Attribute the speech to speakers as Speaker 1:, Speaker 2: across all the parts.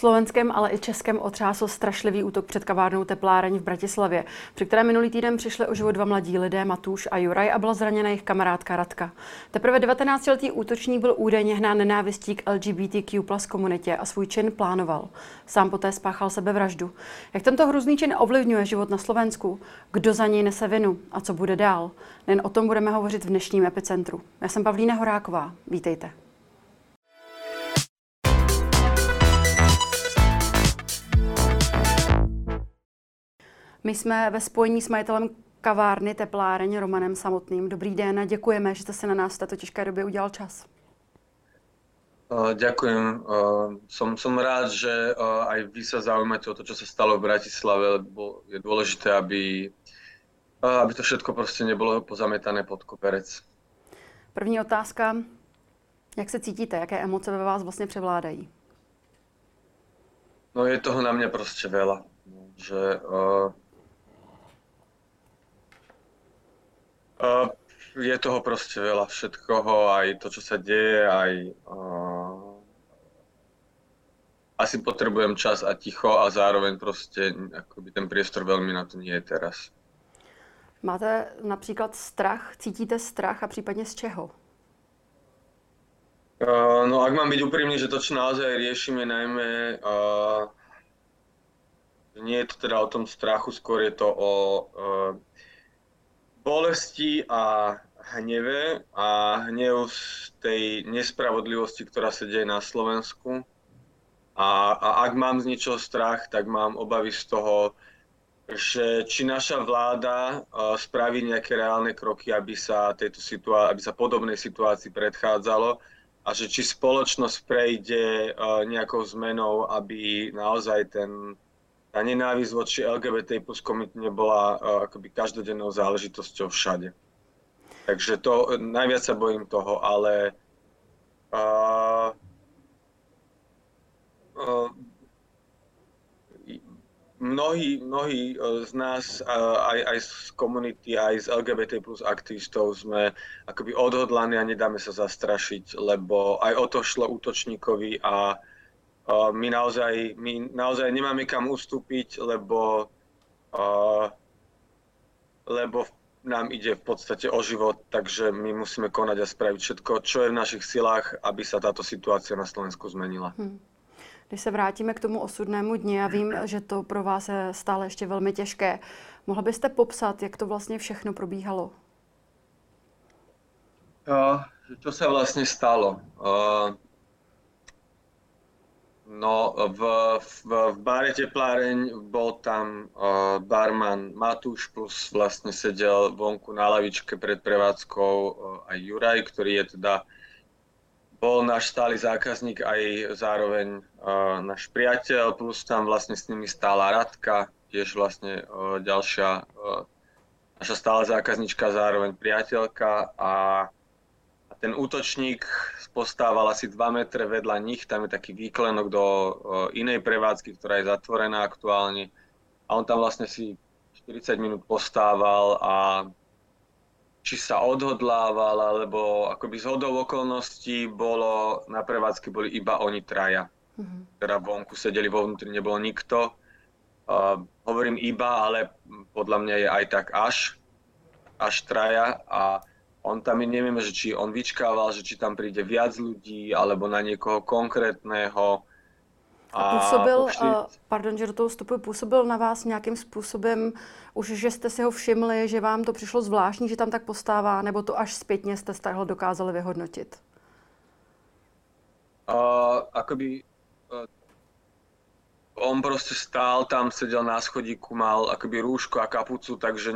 Speaker 1: Slovenském, ale i Českém otřásl strašlivý útok před kavárnou tepláreň v Bratislavě, při které minulý týden přišli o život dva mladí lidé, Matuš a Juraj, a byla zraněna jejich kamarádka Radka. Teprve 19-letý útočník byl údajně hnán nenávistí k LGBTQ plus komunitě a svůj čin plánoval. Sám poté spáchal sebevraždu. Jak tento hrůzný čin ovlivňuje život na Slovensku? Kdo za něj nese vinu? A co bude dál? Nen o tom budeme hovořit v dnešním epicentru. Já jsem Pavlína Horáková. Vítejte. My jsme ve spojení s majitelem kavárny Tepláreň Romanem Samotným. Dobrý den a děkujeme, že jste si na nás v této těžké době udělal čas.
Speaker 2: Uh, ďakujem. Uh, som, som rád, že uh, aj vy sa zaujímate o to, čo sa stalo v Bratislave, lebo je dôležité, aby, aby to všetko proste nebolo pozametané pod koperec.
Speaker 1: První otázka. Jak se cítíte? Jaké emoce ve vás vlastně převládají?
Speaker 2: No je toho na mňa proste veľa. Že uh, Uh, je toho proste veľa všetkoho, aj to, čo sa deje, aj uh, asi potrebujem čas a ticho a zároveň proste akoby ten priestor veľmi na to nie je teraz.
Speaker 1: Máte například strach? Cítíte strach a případně z čeho?
Speaker 2: Uh, no ak mám byť úprimný, že to, čo naozaj riešim, je najmä uh, nie je to teda o tom strachu, skôr je to o uh, bolesti a hneve a hnev z tej nespravodlivosti, ktorá sa deje na Slovensku. A, a ak mám z niečoho strach, tak mám obavy z toho, že či naša vláda spraví nejaké reálne kroky, aby sa, tejto situá- aby sa podobnej situácii predchádzalo a že či spoločnosť prejde nejakou zmenou, aby naozaj ten tá nenávisť voči LGBT plus komunite nebola uh, akoby každodennou záležitosťou všade. Takže to, najviac sa bojím toho, ale uh, mnohí, mnohí z nás, aj, aj z komunity, aj z LGBT plus aktivistov sme akoby odhodlaní a nedáme sa zastrašiť, lebo aj o to šlo útočníkovi a my naozaj, my naozaj nemáme kam ustúpiť, lebo, lebo nám ide v podstate o život, takže my musíme konať a spraviť všetko, čo je v našich silách, aby sa táto situácia na Slovensku zmenila. Hmm.
Speaker 1: Když se vrátíme k tomu osudnému dni, já vím, že to pro vás je stále ještě velmi těžké. Mohla byste popsat, jak to vlastně všechno probíhalo?
Speaker 2: Uh, čo sa vlastne stalo? Uh, No, v, v, v bare Tepláreň bol tam uh, barman Matúš, plus vlastne sedel vonku na lavičke pred prevádzkou uh, aj Juraj, ktorý je teda bol náš stály zákazník aj zároveň uh, náš priateľ, plus tam vlastne s nimi stála Radka, tiež vlastne uh, ďalšia uh, naša stála zákaznička, zároveň priateľka a ten útočník postával asi 2 metre vedľa nich, tam je taký výklenok do inej prevádzky, ktorá je zatvorená aktuálne. A on tam vlastne si 40 minút postával a či sa odhodlával, alebo akoby z hodou okolností bolo, na prevádzke boli iba oni traja. Mm-hmm. Teda vonku sedeli, vo vnútri nebolo nikto. Uh, hovorím iba, ale podľa mňa je aj tak až, až traja a on tam, my nevieme, že či on vyčkával, že či tam príde viac ľudí, alebo na niekoho konkrétného.
Speaker 1: A působil, a pardon, že do toho vstupuji, působil na vás nějakým způsobem, už že jste si ho všimli, že vám to přišlo zvláštní, že tam tak postává, nebo to až zpětně jste takhle dokázali vyhodnotit?
Speaker 2: Uh, akoby uh, on proste stál tam, sedel na schodíku, mal akoby rúško a kapucu, takže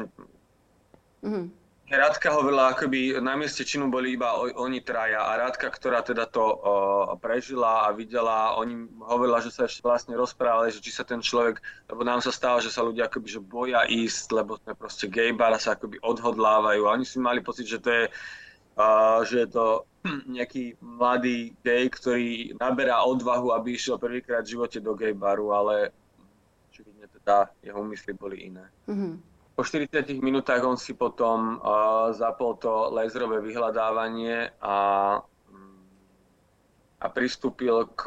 Speaker 2: mm-hmm Rádka hovorila, akoby na mieste činu boli iba oni traja a Rádka, ktorá teda to o, prežila a videla, oni hovorila, že sa ešte vlastne rozprávali, že či sa ten človek, lebo nám sa stáva, že sa ľudia akoby že boja ísť, lebo sme proste gay bar a sa akoby odhodlávajú a oni si mali pocit, že to je, uh, že je to nejaký mladý gay, ktorý naberá odvahu, aby išiel prvýkrát v živote do gay baru, ale očividne teda jeho úmysly boli iné. Mm-hmm. Po 40 minútach on si potom uh, zapol to lézrové vyhľadávanie a, a pristúpil k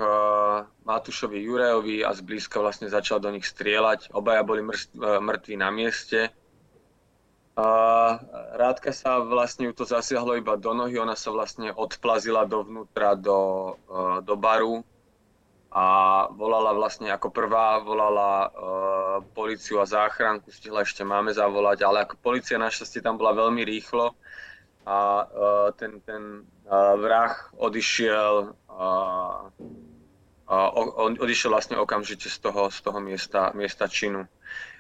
Speaker 2: Matúšovi Jurajovi a zblízka vlastne začal do nich strieľať. Obaja boli mŕtvi na mieste. Rádka sa vlastne ju to zasiahlo iba do nohy, ona sa vlastne odplazila dovnútra do, do baru a volala vlastne ako prvá, volala uh, policiu a záchranku, stihla ešte máme zavolať, ale ako policia našťastie tam bola veľmi rýchlo a uh, ten, ten uh, vrah odišiel, uh, on odišiel vlastne okamžite z toho, z toho miesta, miesta činu.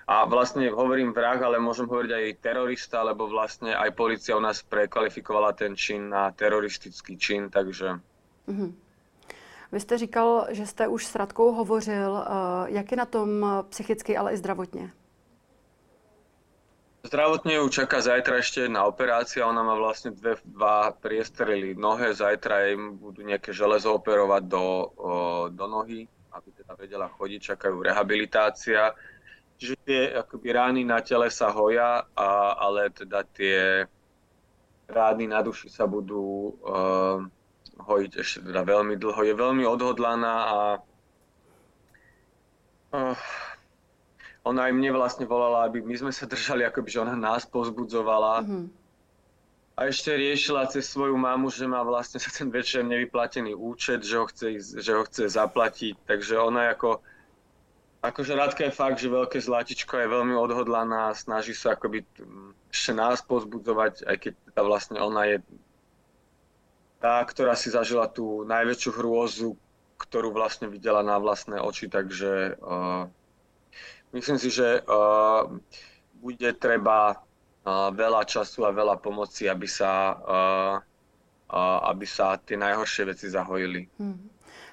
Speaker 2: A vlastne hovorím vrah, ale môžem hovoriť aj terorista, lebo vlastne aj policia u nás prekvalifikovala ten čin na teroristický čin, takže... Mm-hmm.
Speaker 1: Vy jste říkal, že jste už s Radkou hovořil. Eh, jak je na tom psychicky, ale i zdravotně?
Speaker 2: Zdravotne ju čaká zajtra ešte jedna operácia. Ona má vlastne dve, dva priestrely nohe. Zajtra im budú nejaké železo operovať do, do nohy, aby teda vedela chodiť. Čakajú rehabilitácia. Čiže tie akoby rány na tele sa hoja, a, ale teda tie rány na duši sa budú uh, hojiť ešte teda veľmi dlho. Je veľmi odhodlaná a uh, ona aj mne vlastne volala, aby my sme sa držali, ako by že ona nás pozbudzovala. Mm-hmm. A ešte riešila cez svoju mamu, že má vlastne sa ten večer nevyplatený účet, že ho chce, že ho chce zaplatiť. Takže ona ako, akože Radka je fakt, že veľké zlatičko je veľmi odhodlaná, snaží sa akoby ešte nás pozbudzovať, aj keď teda vlastne ona je tá, ktorá si zažila tú najväčšiu hrôzu, ktorú vlastne videla na vlastné oči, takže uh, myslím si, že uh, bude treba uh, veľa času a veľa pomoci, aby sa, uh, uh, aby sa tie najhoršie veci zahojili. Hmm.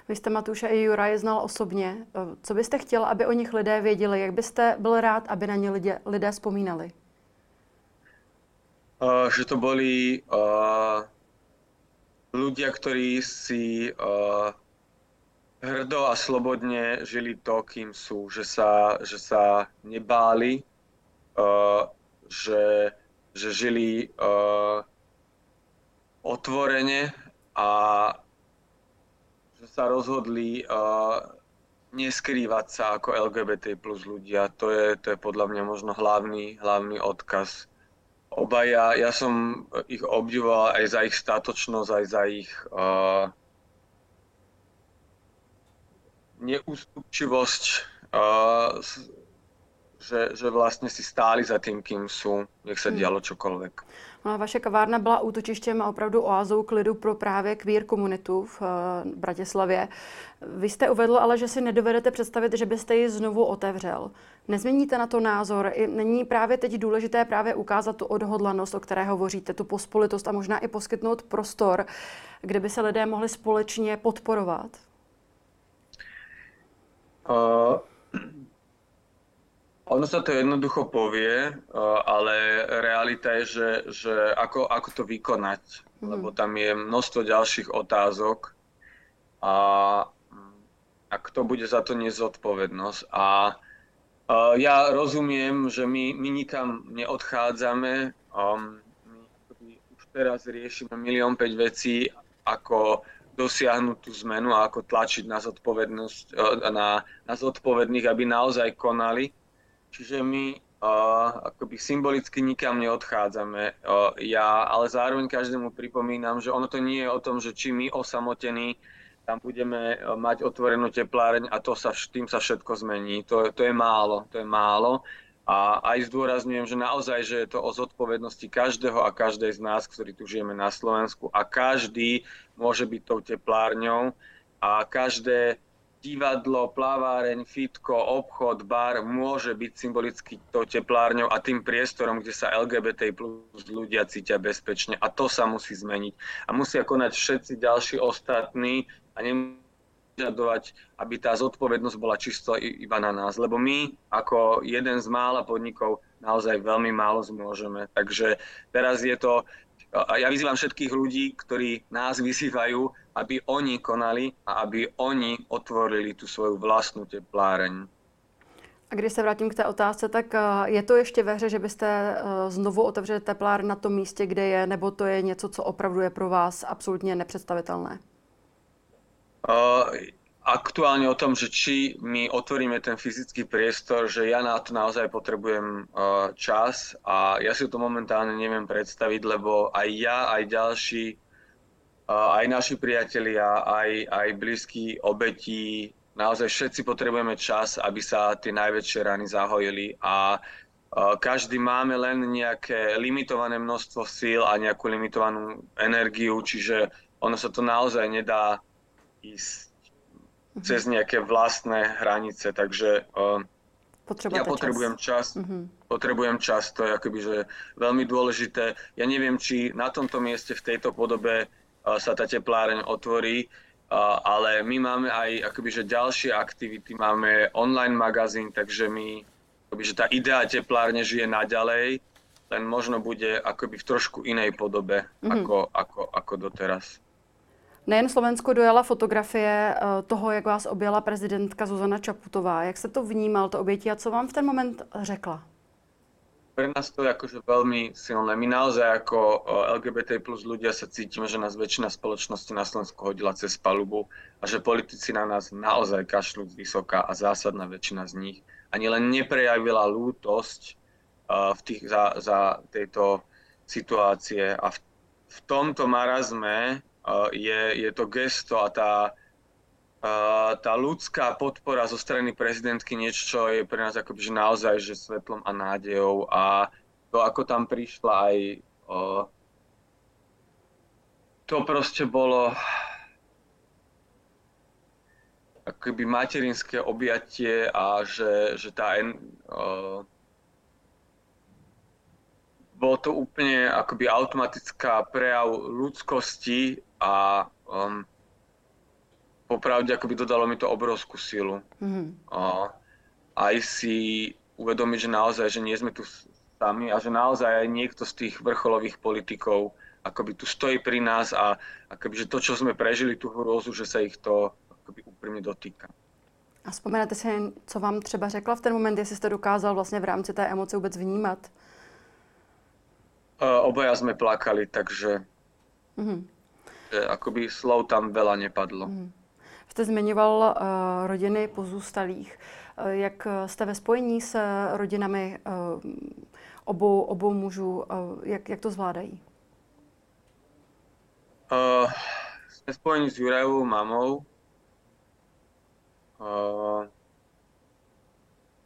Speaker 1: Vy jste Matuše i Juraje znal osobně. Co byste chtěl, aby o nich lidé věděli? Jak byste byl rád, aby na ně lidé, lidé vzpomínali?
Speaker 2: Uh, že to boli uh, ľudia, ktorí si uh, hrdo a slobodne žili to, kým sú, že sa, že sa nebáli, uh, že, že žili uh, otvorene a že sa rozhodli uh, neskrývať sa ako LGBT plus ľudia. To je, to je podľa mňa možno hlavný, hlavný odkaz obaja, ja som ich obdivoval aj za ich statočnosť, aj za ich uh, neústupčivosť, uh, že, že vlastne si stáli za tým, kým sú, nech sa hmm. dialo čokoľvek.
Speaker 1: Vaše kavárna byla útočištěm a opravdu oázou klidu pro právě queer komunitu v uh, Bratislavě. Vy jste uvedl ale, že si nedovedete představit, že byste ji znovu otevřel. Nezměníte na to názor? Není právě teď důležité právě ukázat tu odhodlanost, o které hovoříte, tu pospolitost a možná i poskytnout prostor, kde by se lidé mohli společně podporovat?
Speaker 2: Uh, ono sa to jednoducho povie, ale realita je, že, že ako, ako to vykonať, mm. lebo tam je množstvo ďalších otázok a, a kto bude za to nezodpovednosť. A ja rozumiem, že my, my nikam neodchádzame, um, my už teraz riešime milión 5 vecí, ako dosiahnuť tú zmenu a ako tlačiť na zodpovednosť, na, na zodpovedných, aby naozaj konali Čiže my uh, akoby symbolicky nikam neodchádzame. Uh, ja ale zároveň každému pripomínam, že ono to nie je o tom, že či my osamotení tam budeme mať otvorenú tepláreň a to sa, tým sa všetko zmení. To, to je málo, to je málo. A aj zdôrazňujem, že naozaj, že je to o zodpovednosti každého a každej z nás, ktorí tu žijeme na Slovensku a každý môže byť tou teplárňou a každé divadlo, plaváreň, fitko, obchod, bar môže byť symbolicky tou teplárňou a tým priestorom, kde sa LGBT plus ľudia cítia bezpečne. A to sa musí zmeniť. A musia konať všetci ďalší ostatní a nemusia aby tá zodpovednosť bola čisto iba na nás. Lebo my, ako jeden z mála podnikov, naozaj veľmi málo zmôžeme. Takže teraz je to ja vyzývam všetkých ľudí, ktorí nás vyzývajú, aby oni konali a aby oni otvorili tu svoju vlastnú tepláreň.
Speaker 1: A když se vrátím k té otázce, tak eh, je to ještě ve hře, že byste eh, znovu otevřeli teplár na tom místě, kde je, nebo to je něco, co opravdu je pro vás absolutně nepředstavitelné?
Speaker 2: Uh, aktuálne o tom, že či my otvoríme ten fyzický priestor, že ja na to naozaj potrebujem uh, čas a ja si to momentálne neviem predstaviť, lebo aj ja, aj ďalší, aj naši priatelia, aj, aj blízki obetí, naozaj všetci potrebujeme čas, aby sa tie najväčšie rany zahojili a každý máme len nejaké limitované množstvo síl a nejakú limitovanú energiu, čiže ono sa to naozaj nedá ísť cez nejaké vlastné hranice, takže uh, ja potrebujem čas. čas. Uh-huh. Potrebujem čas, to je akoby, že veľmi dôležité. Ja neviem, či na tomto mieste v tejto podobe sa tá tepláreň otvorí, ale my máme aj akoby, že ďalšie aktivity, máme online magazín, takže my, akoby, že tá idea teplárne žije naďalej, len možno bude akoby v trošku inej podobe, uh-huh. ako, ako, ako doteraz.
Speaker 1: Nejen Slovensko dojala fotografie eh, toho, jak vás objela prezidentka Zuzana Čaputová. Jak jste to vnímal, to obětí a co vám v ten moment řekla?
Speaker 2: Pre nás to je akože veľmi silné. My naozaj ako LGBT plus ľudia sa cítime, že nás väčšina spoločnosti na Slovensku hodila cez palubu a že politici na nás naozaj kašľú vysoká a zásadná väčšina z nich ani len neprejavila lútosť v tých, za, za tejto situácie a v, v tomto marazme je, je to gesto a tá, tá ľudská podpora zo strany prezidentky niečo, čo je pre nás akoby, že naozaj že svetlom a nádejou. A to, ako tam prišla aj to proste bolo akoby materinské objatie a že, že tá uh, bolo to úplne akoby automatická prejav ľudskosti a um, popravde akoby dodalo mi to obrovskú silu. Mm-hmm. A aj si uvedomiť, že naozaj, že nie sme tu sami a že naozaj aj niekto z tých vrcholových politikov akoby tu stojí pri nás a akoby, že to, čo sme prežili, tú hrôzu, že sa ich to akoby úprimne dotýka.
Speaker 1: A vzpomínáte si, co vám třeba řekla v ten moment, jestli jste dokázal vlastně v rámci té emoce vůbec vnímat?
Speaker 2: Uh, obaja sme plakali, takže mm-hmm že akoby slov tam veľa nepadlo. Hmm.
Speaker 1: Jste zmiňoval uh, rodiny pozůstalých. Uh, jak jste ve spojení s rodinami uh, obou, obou mužů? Jak, jak to zvládají?
Speaker 2: Uh, sme spojení s Jurajovou mamou. Uh,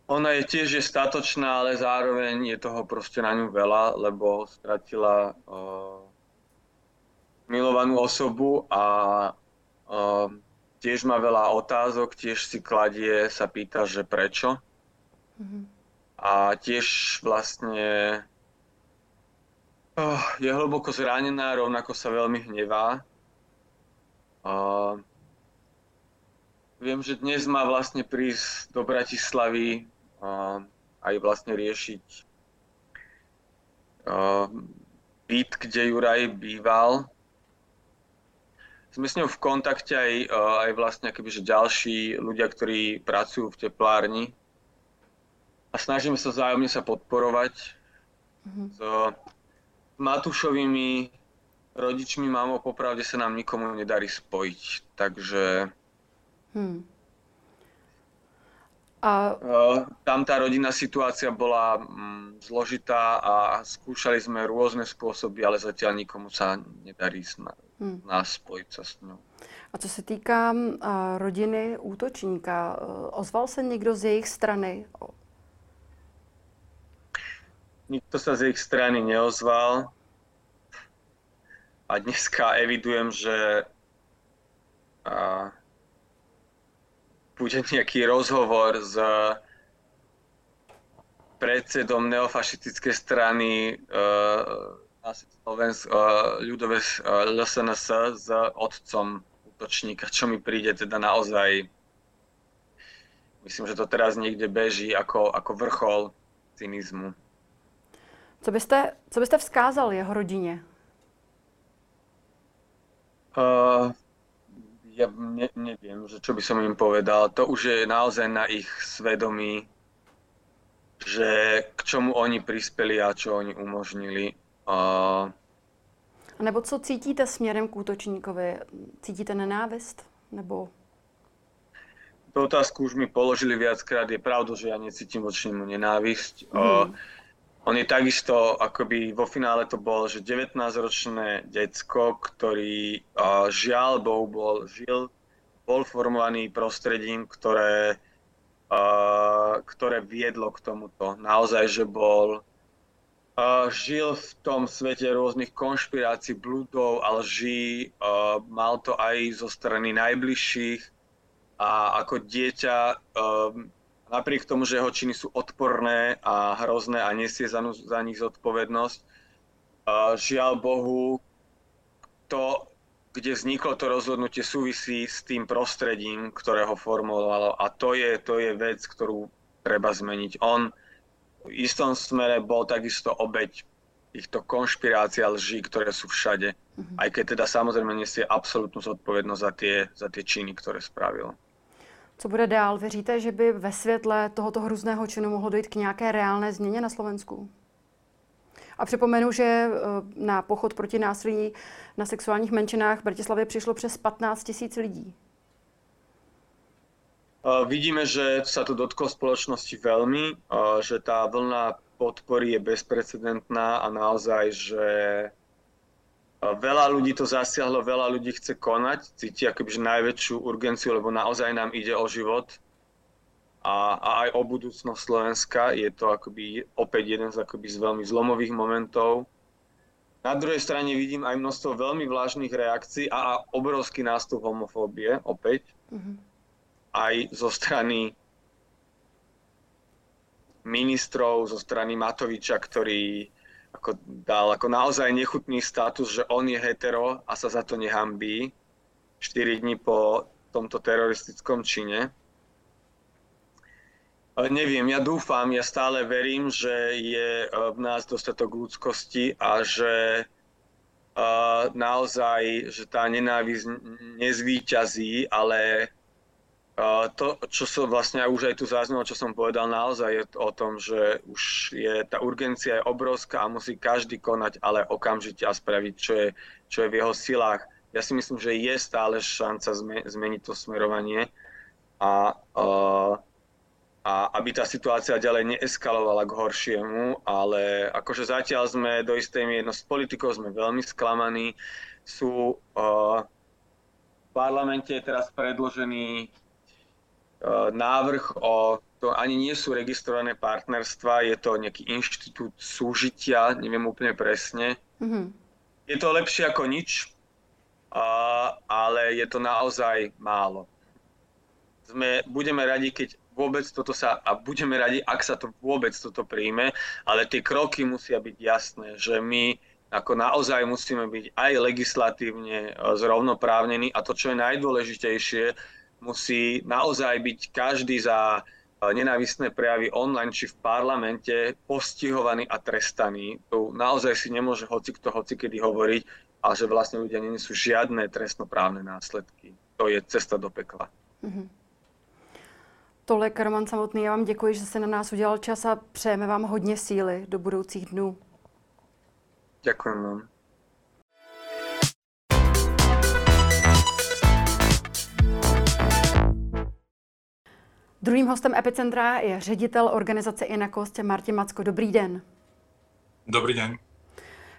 Speaker 2: ona je tiež je statočná, ale zároveň je toho proste na ňu veľa, lebo stratila uh, milovanú osobu a uh, tiež má veľa otázok, tiež si kladie, sa pýta, že prečo. Mm-hmm. A tiež vlastne uh, je hlboko zranená, rovnako sa veľmi hnevá. Uh, viem, že dnes má vlastne prísť do Bratislavy uh, aj vlastne riešiť uh, byt, kde Juraj býval sme s ňou v kontakte aj, e, aj vlastne akoby, že ďalší ľudia, ktorí pracujú v teplárni a snažíme sa vzájomne sa podporovať mm-hmm. s Matúšovými rodičmi, mamou, popravde sa nám nikomu nedarí spojiť, takže hmm. A... E, tam tá rodinná situácia bola mm, zložitá a skúšali sme rôzne spôsoby, ale zatiaľ nikomu sa nedarí hmm. nás spojit se s ňou.
Speaker 1: A co se týká uh, rodiny útočníka, uh, ozval se někdo z jejich strany?
Speaker 2: Nikto sa z jejich strany neozval. A dneska evidujem, že bude nejaký rozhovor s predsedom neofašistickej strany uh, Slovensk, ľudové LSNS s otcom útočníka, čo mi príde teda naozaj, myslím, že to teraz niekde beží ako, ako vrchol cynizmu.
Speaker 1: Co byste, co byste vzkázal jeho rodině?
Speaker 2: Uh, ja ne, neviem, že čo by som im povedal. To už je naozaj na ich svedomí, že k čomu oni prispeli a čo oni umožnili.
Speaker 1: A... Nebo co cítíte směrem k útočníkovi? Cítíte nenávist? Nebo
Speaker 2: tú otázku už mi položili viackrát. Je pravda, že ja necítim voči nemu nenávisť. Mm. Uh, on je takisto, akoby vo finále to bol, že 19-ročné decko, ktorý uh, žiaľ Bohu bol, žil, bol formovaný prostredím, ktoré, uh, ktoré viedlo k tomuto. Naozaj, že bol uh, žil v tom svete rôznych konšpirácií, blúdov a lží, uh, mal to aj zo strany najbližších, a ako dieťa um, napriek tomu, že jeho činy sú odporné a hrozné a nesie za, za nich zodpovednosť, žiaľ Bohu, to, kde vzniklo to rozhodnutie, súvisí s tým prostredím, ktoré ho formulovalo a to je, to je vec, ktorú treba zmeniť. On v istom smere bol takisto obeď týchto konšpirácií a lží, ktoré sú všade. Mm-hmm. Aj keď teda samozrejme nesie absolútnu zodpovednosť za tie, za tie činy, ktoré spravil.
Speaker 1: Co bude dál? Věříte, že by ve světle tohoto hrůzného činu mohlo dojít k nějaké reálné změně na Slovensku? A připomenu, že eh, na pochod proti násilí na sexuálních menšinách v Bratislavě přišlo přes 15 tisíc lidí.
Speaker 2: Vidíme, že sa to dotklo spoločnosti veľmi, že tá vlna podpory je bezprecedentná a naozaj, že Veľa ľudí to zasiahlo, veľa ľudí chce konať, cíti akoby že najväčšiu urgenciu, lebo naozaj nám ide o život a, a aj o budúcnosť Slovenska. Je to akoby opäť jeden z, akoby z veľmi zlomových momentov. Na druhej strane vidím aj množstvo veľmi vlážnych reakcií a, a obrovský nástup homofóbie opäť. Mm-hmm. Aj zo strany ministrov, zo strany Matoviča, ktorý ako dal ako naozaj nechutný status, že on je hetero a sa za to nehambí 4 dní po tomto teroristickom čine. Neviem, ja dúfam, ja stále verím, že je e, v nás dostatok ľudskosti a že uh, naozaj, že tá nenávisť nezvýťazí, ale to, čo som vlastne už aj tu zaznelo, čo som povedal, naozaj je o tom, že už je tá urgencia je obrovská a musí každý konať, ale okamžite a spraviť, čo je, čo je v jeho silách. Ja si myslím, že je stále šanca zmeniť to smerovanie a, a aby tá situácia ďalej neeskalovala k horšiemu, ale akože zatiaľ sme do istej miery, no s politikou sme veľmi sklamaní. Sú, v parlamente je teraz predložený návrh o, to ani nie sú registrované partnerstva, je to nejaký inštitút súžitia, neviem úplne presne. Mm-hmm. Je to lepšie ako nič, a, ale je to naozaj málo. Sme, budeme radi, keď vôbec toto sa, a budeme radi, ak sa to vôbec toto príjme, ale tie kroky musia byť jasné, že my ako naozaj musíme byť aj legislatívne e, zrovnoprávnení a to, čo je najdôležitejšie, musí naozaj byť každý za eh, nenávistné prejavy online či v parlamente postihovaný a trestaný. Tu naozaj si nemôže hoci kto hoci kedy hovoriť, a že vlastne ľudia sú žiadne trestnoprávne následky. To je cesta do pekla. Mm-hmm.
Speaker 1: Tolik Roman Samotný, já vám děkuji, že jste na nás udělal čas a přejeme vám hodně síly do budoucích dnů.
Speaker 2: Ďakujem vám.
Speaker 1: Druhým hostem Epicentra je ředitel organizace Inakost Martin Macko. Dobrý den.
Speaker 3: Dobrý den.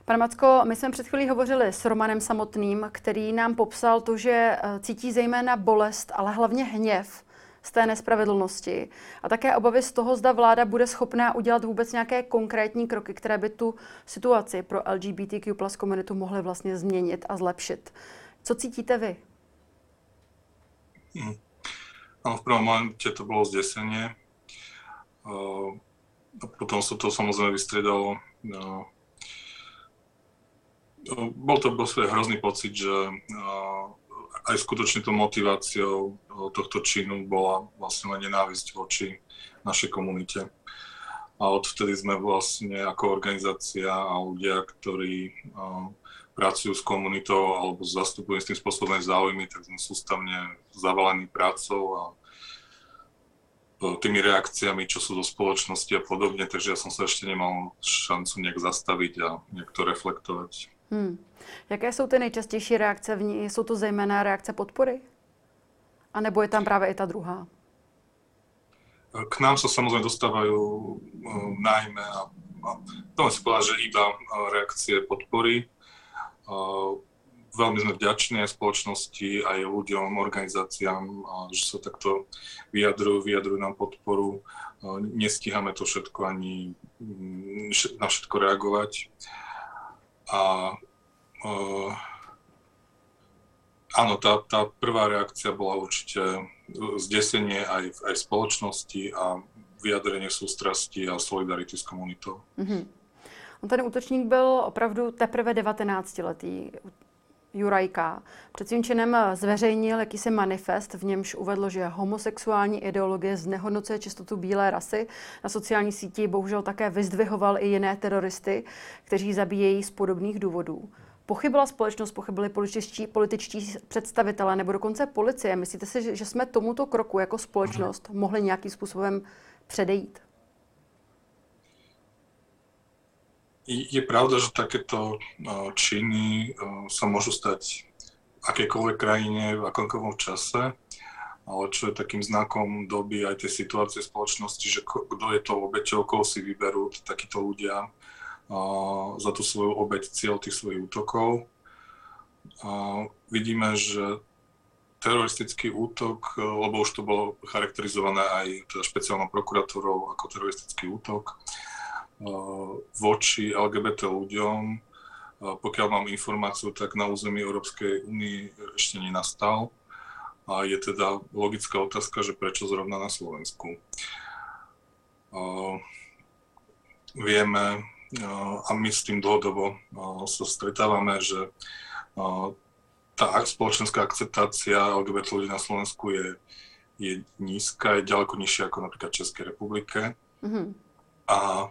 Speaker 1: Pane Macko, my jsme před chvílí hovořili s Romanem Samotným, který nám popsal to, že eh, cítí zejména bolest, ale hlavně hněv z té nespravedlnosti a také obavy z toho, zda vláda bude schopná udělat vůbec nějaké konkrétní kroky, které by tu situaci pro LGBTQ plus komunitu mohly vlastně změnit a zlepšit. Co cítíte vy?
Speaker 3: Hmm. No, v prvom momente to bolo zdesenie. A potom sa to samozrejme vystredalo. Bol to bol hrozný pocit, že aj skutočne tou motiváciou tohto činu bola vlastne len nenávisť voči našej komunite. A odvtedy sme vlastne ako organizácia a ľudia, ktorí pracujú s komunitou alebo zastupujú s tým spôsobom záujmy, tak sme sústavne zavalení prácou a tými reakciami, čo sú do spoločnosti a podobne, takže ja som sa ešte nemal šancu nejak zastaviť a nejak to reflektovať. Hmm.
Speaker 1: Jaké jsou ty nejčastější reakce v ní? Jsou to zejména reakce podpory? A nebo je tam právě i ta druhá?
Speaker 3: K nám sa samozrejme dostávajú najmä a, a to si povedať, že iba reakcie podpory. Veľmi sme vďační aj spoločnosti, aj ľuďom, organizáciám, že sa takto vyjadrujú, vyjadrujú nám podporu. Nestíhame to všetko ani mm, na všetko reagovať. A áno, tá, tá prvá reakcia bola určite zdesenie aj, aj spoločnosti a vyjadrenie sústrasti a solidarity s komunitou. Mm-hmm.
Speaker 1: Ten útočník byl opravdu teprve 19-letý. Jurajka. Před svým činem zveřejnil jakýsi manifest, v němž uvedl, že homosexuální ideologie znehodnocuje čistotu bílé rasy. Na sociální síti bohužel také vyzdvihoval i jiné teroristy, kteří zabíjejí z podobných důvodů. Pochybila společnost, pochybili političtí, političtí představitelé nebo dokonce policie. Myslíte si, že jsme tomuto kroku jako společnost mohli nějakým způsobem předejít?
Speaker 3: Je pravda, že takéto činy sa môžu stať v akékoľvek krajine, v akomkoľvek čase, ale čo je takým znakom doby aj tej situácie spoločnosti, že kto je to obeťou, koho si vyberú takíto ľudia za tú svoju obeť cieľ tých svojich útokov. Vidíme, že teroristický útok, lebo už to bolo charakterizované aj teda špeciálnou prokuratúrou ako teroristický útok, voči LGBT ľuďom, pokiaľ mám informáciu, tak na území Európskej únie ešte nenastal. A je teda logická otázka, že prečo zrovna na Slovensku. Vieme, a my s tým dlhodobo sa stretávame, že tá spoločenská akceptácia LGBT ľudí na Slovensku je, je nízka, je ďaleko nižšia ako napríklad v Českej republike. Mm-hmm. A,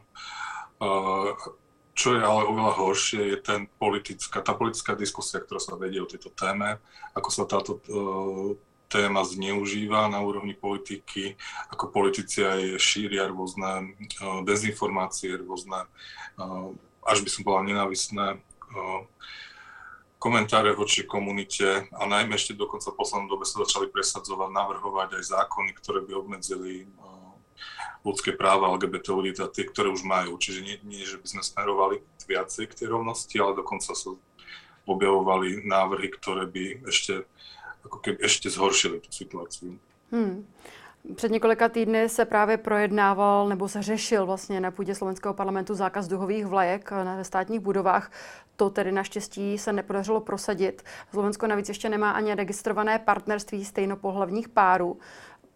Speaker 3: čo je ale oveľa horšie, je ten politická, tá politická diskusia, ktorá sa vedie o tejto téme, ako sa táto uh, téma zneužíva na úrovni politiky, ako politici aj šíria rôzne uh, dezinformácie, rôzne, uh, až by som povedal, nenávisné komentáre voči komunite a najmä ešte dokonca v poslednom dobe sa začali presadzovať, navrhovať aj zákony, ktoré by obmedzili ľudské práva LGBT ľudí, teda tie, ktoré už majú. Čiže nie, nie, že by sme smerovali viacej k tej rovnosti, ale dokonca sa objavovali návrhy, ktoré by ešte ako keby ešte zhoršili tu situáciu. Hmm.
Speaker 1: Před několika týdny se právě projednával nebo se řešil vlastně na půdě slovenského parlamentu zákaz duhových vlajek na státních budovách. To tedy naštěstí se nepodařilo prosadit. Slovensko navíc ještě nemá ani registrované partnerství stejnopohlavních párů.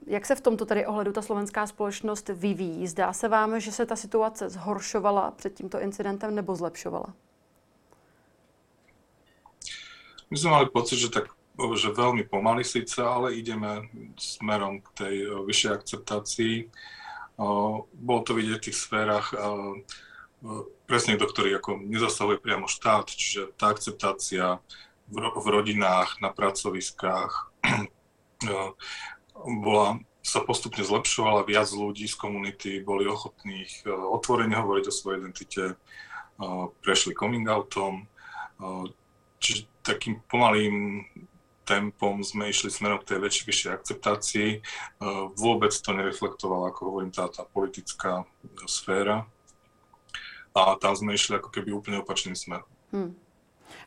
Speaker 1: Jak se v tomto tedy ohledu ta slovenská společnost vyvíjí? Zdá se vám, že se ta situace zhoršovala před tímto incidentem nebo zlepšovala?
Speaker 3: My sme mali pocit, že tak že veľmi pomaly síce, ale ideme smerom k tej eh, vyššej akceptácii. Eh, bolo to vidieť v tých sférach, eh, presne do ktorých ako nezasahuje priamo štát, čiže tá akceptácia v, v rodinách, na pracoviskách bola, sa postupne zlepšovala, viac ľudí z komunity boli ochotných otvorene hovoriť o svojej identite, prešli coming outom, čiže takým pomalým tempom sme išli smerom k tej väčšej, vyššej akceptácii. E, vôbec to nereflektovalo, ako hovorím, tá, tá politická sféra. A tam sme išli ako keby úplne opačným smerom. Hmm.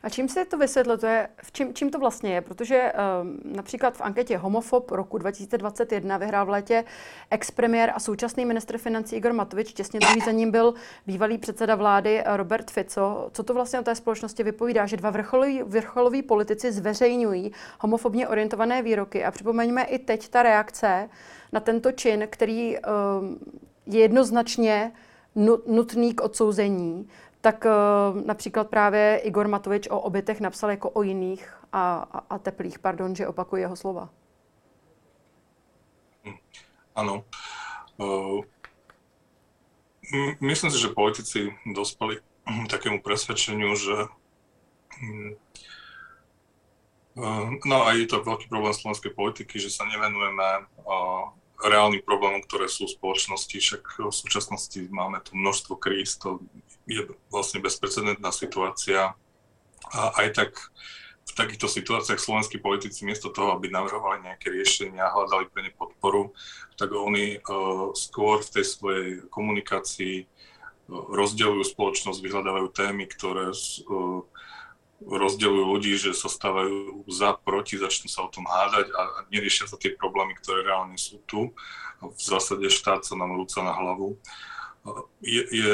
Speaker 1: A čím se to vysvětluje, čím, čím to vlastně je? Protože um, například v anketě Homofob roku 2021 vyhrál v létě ex-premiér a současný ministr financí Igor Matovič. Těsně druhý za ním byl bývalý předseda vlády Robert Fico. Co to vlastně o té společnosti vypovídá, že dva vrcholoví, vrcholoví politici zveřejňují homofobně orientované výroky. A připomeňme i teď ta reakce na tento čin, který um, je jednoznačně nutný k odsouzení tak uh, například právě Igor Matovič o obětech napsal jako o jiných a, a, a teplých, pardon, že opakuji jeho slova.
Speaker 3: Ano. Uh, myslím si, že politici dospeli k takému presvedčeniu, že uh, no a je to veľký problém slovenskej politiky, že sa nevenujeme uh, reálnym problémom, ktoré sú v spoločnosti, však v súčasnosti máme tu množstvo kríz, to je vlastne bezprecedentná situácia. A aj tak v takýchto situáciách slovenskí politici miesto toho, aby navrhovali nejaké riešenia hľadali pre ne podporu, tak oni uh, skôr v tej svojej komunikácii uh, rozdeľujú spoločnosť, vyhľadávajú témy, ktoré uh, rozdeľujú ľudí, že sa stávajú za, proti, začnú sa o tom hádať a neriešia sa tie problémy, ktoré reálne sú tu. V zásade štát sa nám rúca na hlavu. Je, je,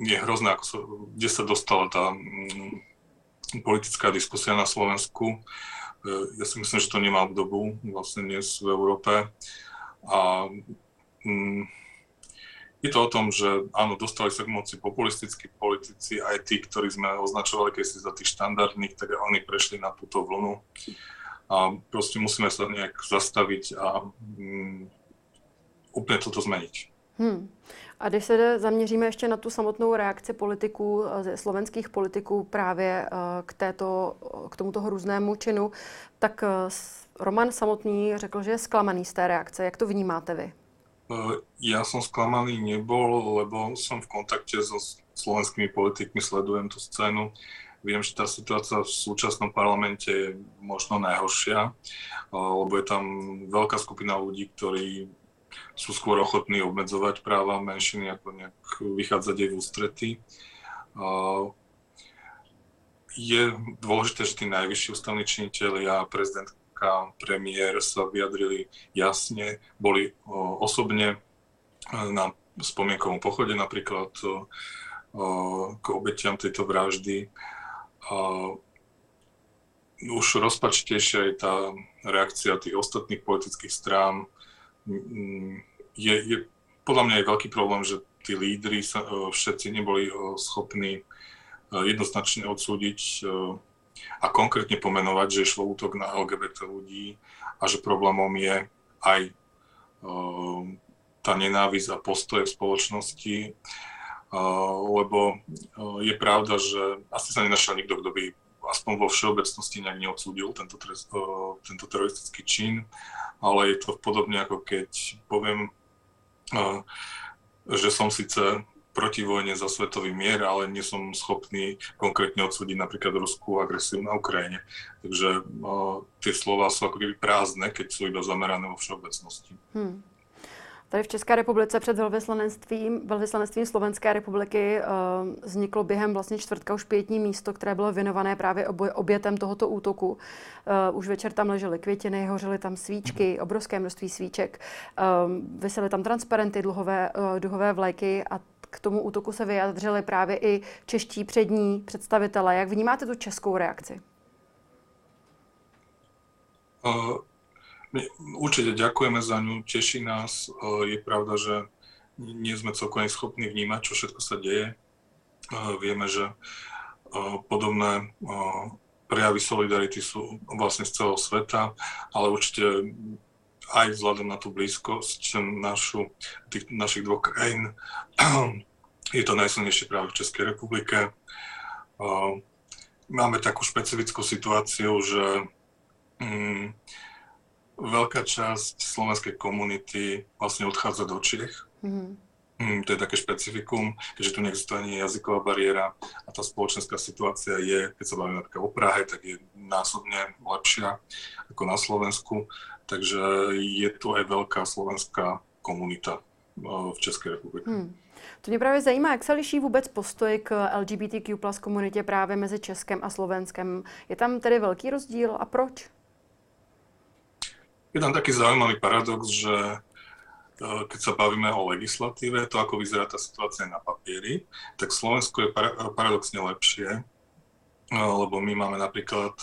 Speaker 3: je hrozné, ako sa, kde sa dostala tá mm, politická diskusia na Slovensku. E, ja si myslím, že to nemá obdobu vlastne dnes v Európe. A mm, je to o tom, že áno, dostali sa k moci populistickí politici, aj tí, ktorí sme označovali keď si za tých štandardných, tak oni prešli na túto vlnu. A proste musíme sa nejak zastaviť a mm, úplne toto zmeniť. Hmm.
Speaker 1: A když se zaměříme ještě na tu samotnou reakci politiků, eh, slovenských politiků právě eh, k, této, k tomuto hrůznému činu, tak eh, Roman samotný řekl, že je zklamaný z té reakce. Jak to vnímáte vy?
Speaker 3: Ja som sklamaný nebol, lebo som v kontakte so slovenskými politikmi, sledujem tú scénu. Viem, že tá situácia v súčasnom parlamente je možno najhoršia, lebo je tam veľká skupina ľudí, ktorí sú skôr ochotní obmedzovať práva menšiny, ako nejak vychádzať aj v ústrety. Je dôležité, že tí najvyšší ústavní činiteľi a prezidentka, premiér sa vyjadrili jasne, boli osobne na spomienkovom pochode napríklad k obetiam tejto vraždy. Už rozpačitejšia je tá reakcia tých ostatných politických strán, Mm, je, je podľa mňa je veľký problém, že tí lídry sa, e, všetci neboli e, schopní e, jednoznačne odsúdiť a konkrétne pomenovať, že išlo útok na LGBT ľudí a že problémom je aj tá nenávisť a postoje v spoločnosti, lebo je pravda, že asi sa nenašiel nikto, kto by aspoň vo všeobecnosti nejak neodsúdil tento, tento teroristický čin ale je to podobne ako keď poviem, že som síce proti vojne za svetový mier, ale nie som schopný konkrétne odsúdiť napríklad ruskú agresiu na Ukrajine. Takže tie slova sú ako keby prázdne, keď sú iba zamerané vo všeobecnosti. Hmm.
Speaker 1: Tady v České republice před velvyslanectvím, velvyslanectvím Slovenské republiky uh, vzniklo během vlastně čtvrtka už pětní místo, které bylo věnované právě oboj, obětem tohoto útoku. Uh, už večer tam ležely květiny, hořely tam svíčky, obrovské množství svíček, uh, vysely tam transparenty, dluhové, uh, duhové vlajky a k tomu útoku se vyjadřili právě i čeští přední představitelé. Jak vnímáte tu českou reakci?
Speaker 3: Uh Určite ďakujeme za ňu, teší nás. Je pravda, že nie sme celkom schopní vnímať, čo všetko sa deje. Vieme, že podobné prejavy solidarity sú vlastne z celého sveta, ale určite aj vzhľadom na tú blízkosť našu, tých, našich dvoch krajín je to najsilnejšie práve v Českej republike. Máme takú špecifickú situáciu, že mm, veľká časť slovenskej komunity vlastne odchádza do Čiech. Mm-hmm. Mm, to je také špecifikum, keďže tu neexistuje ani jazyková bariéra a tá spoločenská situácia je, keď sa bavíme napríklad o Prahe, tak je násobne lepšia ako na Slovensku. Takže je tu aj veľká slovenská komunita v České republice. Hmm.
Speaker 1: To mě právě zajímá, jak se liší vůbec postoj k LGBTQ plus komunitě právě mezi Českem a Slovenskem. Je tam tedy velký rozdíl a proč?
Speaker 3: Je tam taký zaujímavý paradox, že e, keď sa bavíme o legislatíve, to ako vyzerá tá situácia na papieri, tak Slovensko je paradoxne lepšie, e, lebo my máme napríklad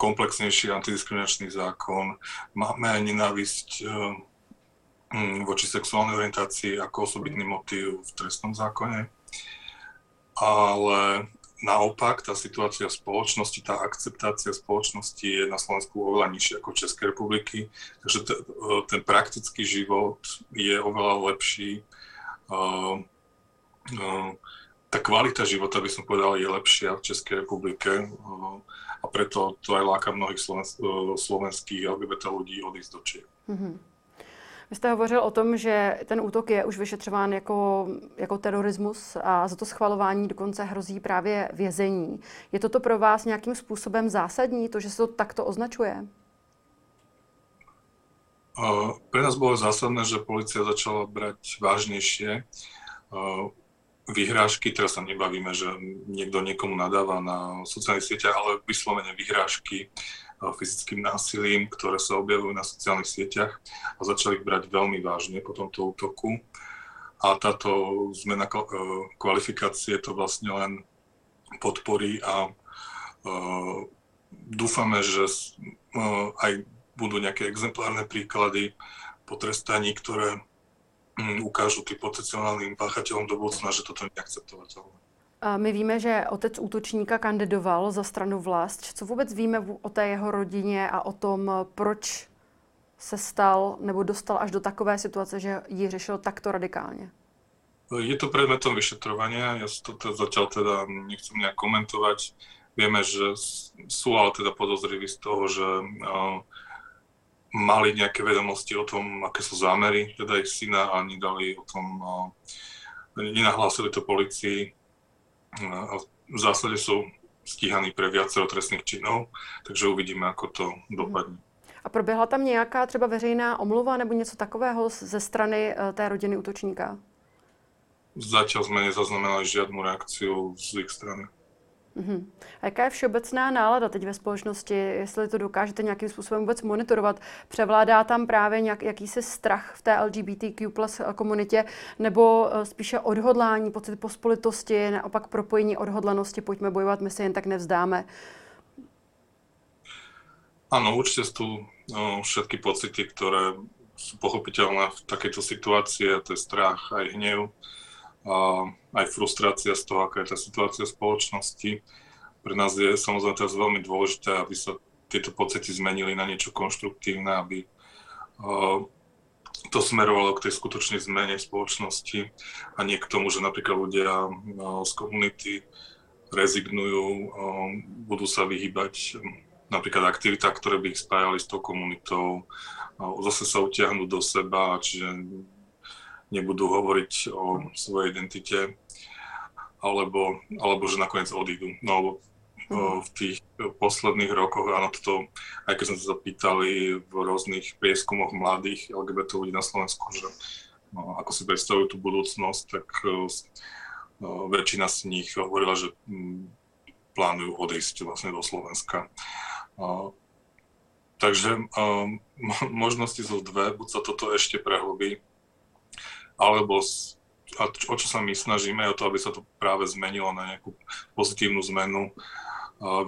Speaker 3: komplexnejší antidiskriminačný zákon, máme aj nenávisť voči sexuálnej orientácii ako osobitný motív v trestnom zákone, ale naopak tá situácia v spoločnosti, tá akceptácia spoločnosti je na Slovensku oveľa nižšia ako v Českej republiky, takže t- e, ten praktický život je oveľa lepší. Uh, uh, tá kvalita života, by som povedal, je lepšia v Českej republike. Uh, a preto to aj láka mnohých slovenských LGBT ľudí odísť do Čiech. Mm-hmm.
Speaker 1: Vy jste hovořil o tom, že ten útok je už vyšetřován jako, jako terorismus a za to schvalování dokonce hrozí právě vězení. Je toto pro vás nějakým způsobem zásadní, to, že se to takto označuje?
Speaker 3: Pre nás bolo zásadné, že policia začala brať vážnejšie vyhrážky, teraz sa nebavíme, že niekto niekomu nadáva na sociálnych sieťach, ale vyslovene vyhrážky fyzickým násilím, ktoré sa objavujú na sociálnych sieťach a začali brať veľmi vážne po tomto útoku. A táto zmena e, kvalifikácie to vlastne len podporí a uh, dúfame, že aj budú nejaké exemplárne príklady potrestaní, ktoré ukážu tým potenciálnym páchateľom do budúcna, že toto je neakceptovateľné.
Speaker 1: My víme, že otec útočníka kandidoval za stranu vlast. Co vůbec víme o té jeho rodině a o tom, proč se stal nebo dostal až do takové situace, že ji řešil takto radikálně?
Speaker 3: Je to predmetom vyšetrovania, ja to teda zatiaľ teda nechcem nejak komentovať. Vieme, že sú ale teda podozriví z toho, že uh, mali nejaké vedomosti o tom, aké sú zámery teda ich syna a nedali o tom, nenahlásili to policii v zásade sú stíhaní pre viacero trestných činov, takže uvidíme, ako to dopadne.
Speaker 1: A proběhla tam nějaká třeba veřejná omluva nebo něco takového ze strany e, té rodiny útočníka?
Speaker 3: Zatiaľ sme nezaznamenali žiadnu reakciu z ich strany.
Speaker 1: Uh-huh. A jaká je všeobecná nálada teď ve společnosti, jestli to dokážete nějakým způsobem vůbec monitorovat? Převládá tam právě nějak, jakýsi strach v té LGBTQ plus komunitě, nebo eh, spíše odhodlání, pocit pospolitosti, naopak propojení odhodlanosti, pojďme bojovat, my se jen tak nevzdáme?
Speaker 3: Áno, určite sú no, všetky pocity, ktoré sú pochopiteľné v takejto situácii, a to je strach aj hnev a aj frustrácia z toho, aká je tá situácia v spoločnosti. Pre nás je samozrejme teraz veľmi dôležité, aby sa tieto pocity zmenili na niečo konštruktívne, aby to smerovalo k tej skutočnej zmene spoločnosti a nie k tomu, že napríklad ľudia z komunity rezignujú, budú sa vyhýbať napríklad aktivitách, ktoré by ich spájali s tou komunitou, zase sa utiahnuť do seba, čiže nebudú hovoriť o svojej identite, alebo, alebo že nakoniec odídu. No, v tých posledných rokoch, áno, toto, aj keď sme sa zapýtali v rôznych prieskumoch mladých LGBT ľudí na Slovensku, že no, ako si predstavujú tú budúcnosť, tak no, väčšina z nich hovorila, že m, plánujú odísť vlastne do Slovenska. Uh, takže um, možnosti sú dve, buď sa toto ešte prehlbí, alebo a o čo sa my snažíme, o to, aby sa to práve zmenilo na nejakú pozitívnu zmenu.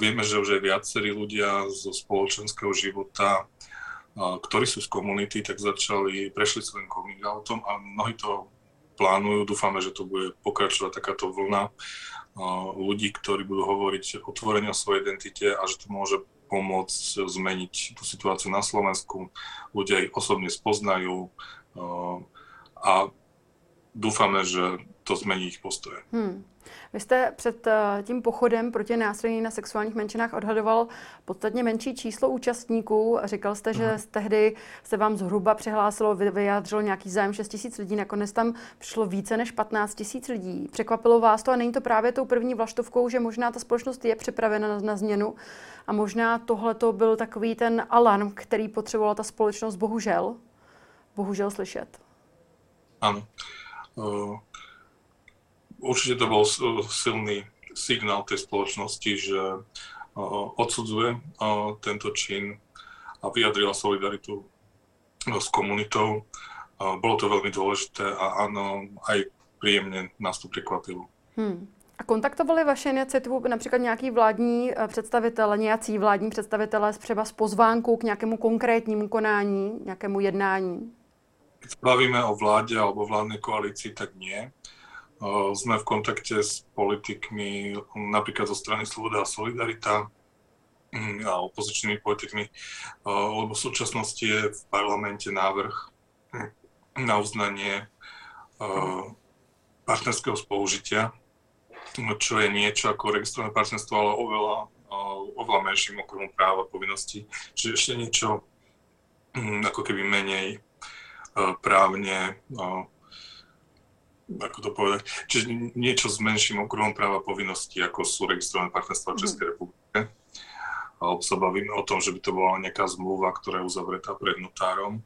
Speaker 3: Vieme, že už aj viacerí ľudia zo spoločenského života, ktorí sú z komunity, tak začali, prešli svojim coming outom a mnohí to plánujú. Dúfame, že to bude pokračovať takáto vlna ľudí, ktorí budú hovoriť otvorene o svojej identite a že to môže pomôcť zmeniť tú situáciu na Slovensku. Ľudia ich osobne spoznajú a dúfame, že to zmení ich postoje. Hmm.
Speaker 1: Vy jste před eh, tím pochodem proti násilí na sexuálních menšinách odhadoval podstatně menší číslo účastníků. Říkal jste, že z tehdy se vám zhruba přihlásilo, vyjádřilo nějaký zájem 6 tisíc lidí, nakonec tam přišlo více než 15 tisíc lidí. Překvapilo vás to a není to právě tou první vlaštovkou, že možná ta společnost je připravena na, na změnu a možná tohle to byl takový ten alarm, který potřebovala ta společnost bohužel, bohužel slyšet.
Speaker 3: Ano. Určite to bol silný signál tej spoločnosti, že odsudzuje tento čin a vyjadrila solidaritu s komunitou. Bolo to veľmi dôležité a áno, aj príjemne nás to překvapilo. Hmm.
Speaker 1: A kontaktovali vaše iniciativu například nějaký vládní představitel, nějací vládní představitelé třeba s pozvánkou k nějakému konkrétnímu konání, nějakému jednání?
Speaker 3: Keď sa bavíme o vláde alebo vládnej koalícii, tak nie. Sme v kontakte s politikmi napríklad zo strany Sloboda a Solidarita mm, a opozičnými politikmi, lebo v súčasnosti je v parlamente návrh hm, na uznanie partnerského spolužitia, čo je niečo ako registrované partnerstvo, ale oveľa, oveľa menším okruhom práva povinností. Čiže ešte niečo hm, ako keby menej právne ako to povedať, čiže niečo s menším okruhom práva povinností, ako sú registrované partnerstva v mhm. Českej republike. Alebo sa bavíme o tom, že by to bola nejaká zmluva, ktorá je uzavretá pred notárom.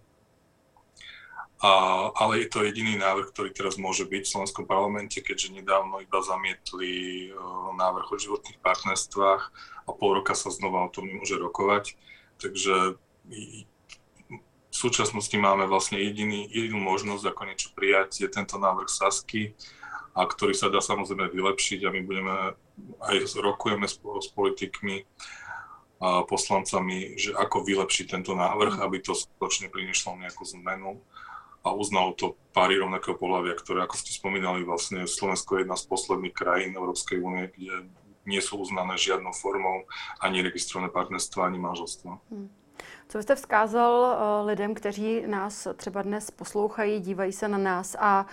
Speaker 3: A, ale je to jediný návrh, ktorý teraz môže byť v Slovenskom parlamente, keďže nedávno iba zamietli návrh o životných partnerstvách a pol roka sa znova o tom nemôže rokovať. Takže v súčasnosti máme vlastne jediný, jedinú možnosť, ako niečo prijať, je tento návrh Sasky, a ktorý sa dá samozrejme vylepšiť a my budeme aj rokujeme s, s politikmi a poslancami, že ako vylepšiť tento návrh, aby to skutočne prinieslo nejakú zmenu a uznalo to páry rovnakého pohľavia, ktoré, ako ste spomínali, vlastne Slovensko je jedna z posledných krajín Európskej únie, kde nie sú uznané žiadnou formou ani registrované partnerstva, ani manželstvo. Hmm.
Speaker 1: Co byste vzkázal uh, lidem, kteří nás třeba dnes poslouchají, dívají se na nás a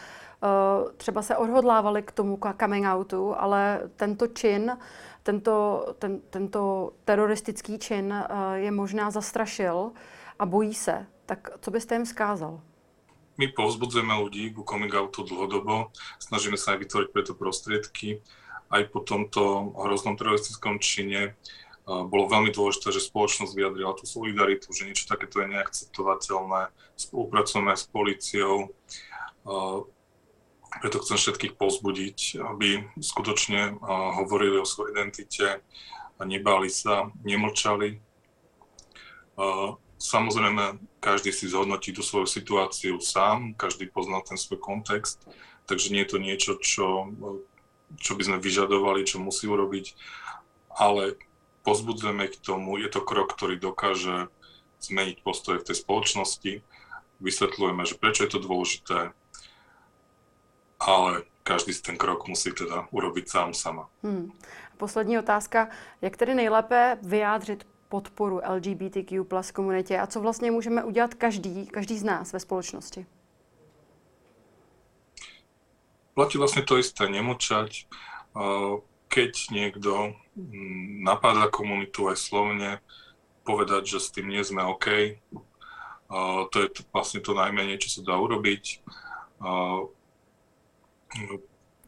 Speaker 1: uh, třeba se odhodlávali k tomu coming outu, ale tento čin, tento, ten, tento teroristický čin uh, je možná zastrašil a bojí se. Tak co byste jim vzkázal?
Speaker 3: my povzbudzujeme ľudí ku coming outu dlhodobo, snažíme sa aj vytvoriť preto prostriedky. Aj po tomto hroznom teroristickom čine bolo veľmi dôležité, že spoločnosť vyjadrila tú solidaritu, že niečo takéto je neakceptovateľné. Spolupracujeme s policiou. Preto chcem všetkých povzbudiť, aby skutočne hovorili o svojej identite, nebáli sa, nemlčali Samozrejme, každý si zhodnotí tú svoju situáciu sám, každý pozná ten svoj kontext, takže nie je to niečo, čo, čo by sme vyžadovali, čo musí urobiť, ale pozbudzujeme k tomu, je to krok, ktorý dokáže zmeniť postoje v tej spoločnosti, vysvetľujeme, že prečo je to dôležité, ale každý si ten krok musí teda urobiť sám sama. Hmm.
Speaker 1: Poslední otázka. Jak tedy nejlépe vyjádřit podporu LGBTQ plus komunitě a co vlastně můžeme udělat každý, každý z nás ve společnosti?
Speaker 3: Platí vlastne to isté, nemlčať. Keď niekto napáda komunitu aj slovne, povedať, že s tým nie sme OK. To je vlastne to najmenej, čo sa dá urobiť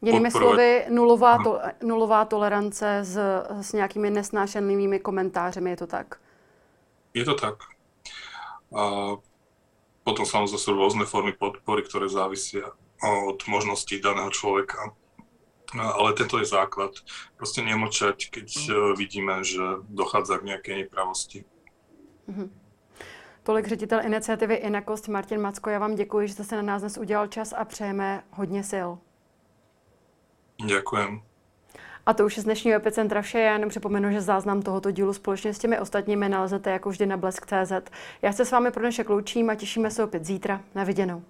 Speaker 1: Jinými slovy, nulová, to, nulová tolerance s, s nějakými nesnášenlivými komentářemi, je to tak?
Speaker 3: Je to tak. A potom samozrejme sú rôzne formy podpory, ktoré závisia od možností daného človeka. Ale tento je základ. Proste nemlčať, keď mm. vidíme, že dochádza k nejakej nepravosti. Mm-hmm.
Speaker 1: Tolik ředitel iniciativy Inakost Martin Macko. Já vám děkuji, že jste se na nás dnes udělal čas a přejeme hodně sil.
Speaker 3: Ďakujem.
Speaker 1: A to už je z dnešního epicentra vše. Já jenom připomenu, že záznam tohoto dílu společně s těmi ostatními nalezete jako vždy na blesk.cz. Já se s vámi pro dnešek loučím a těšíme se opět zítra. Na viděnou.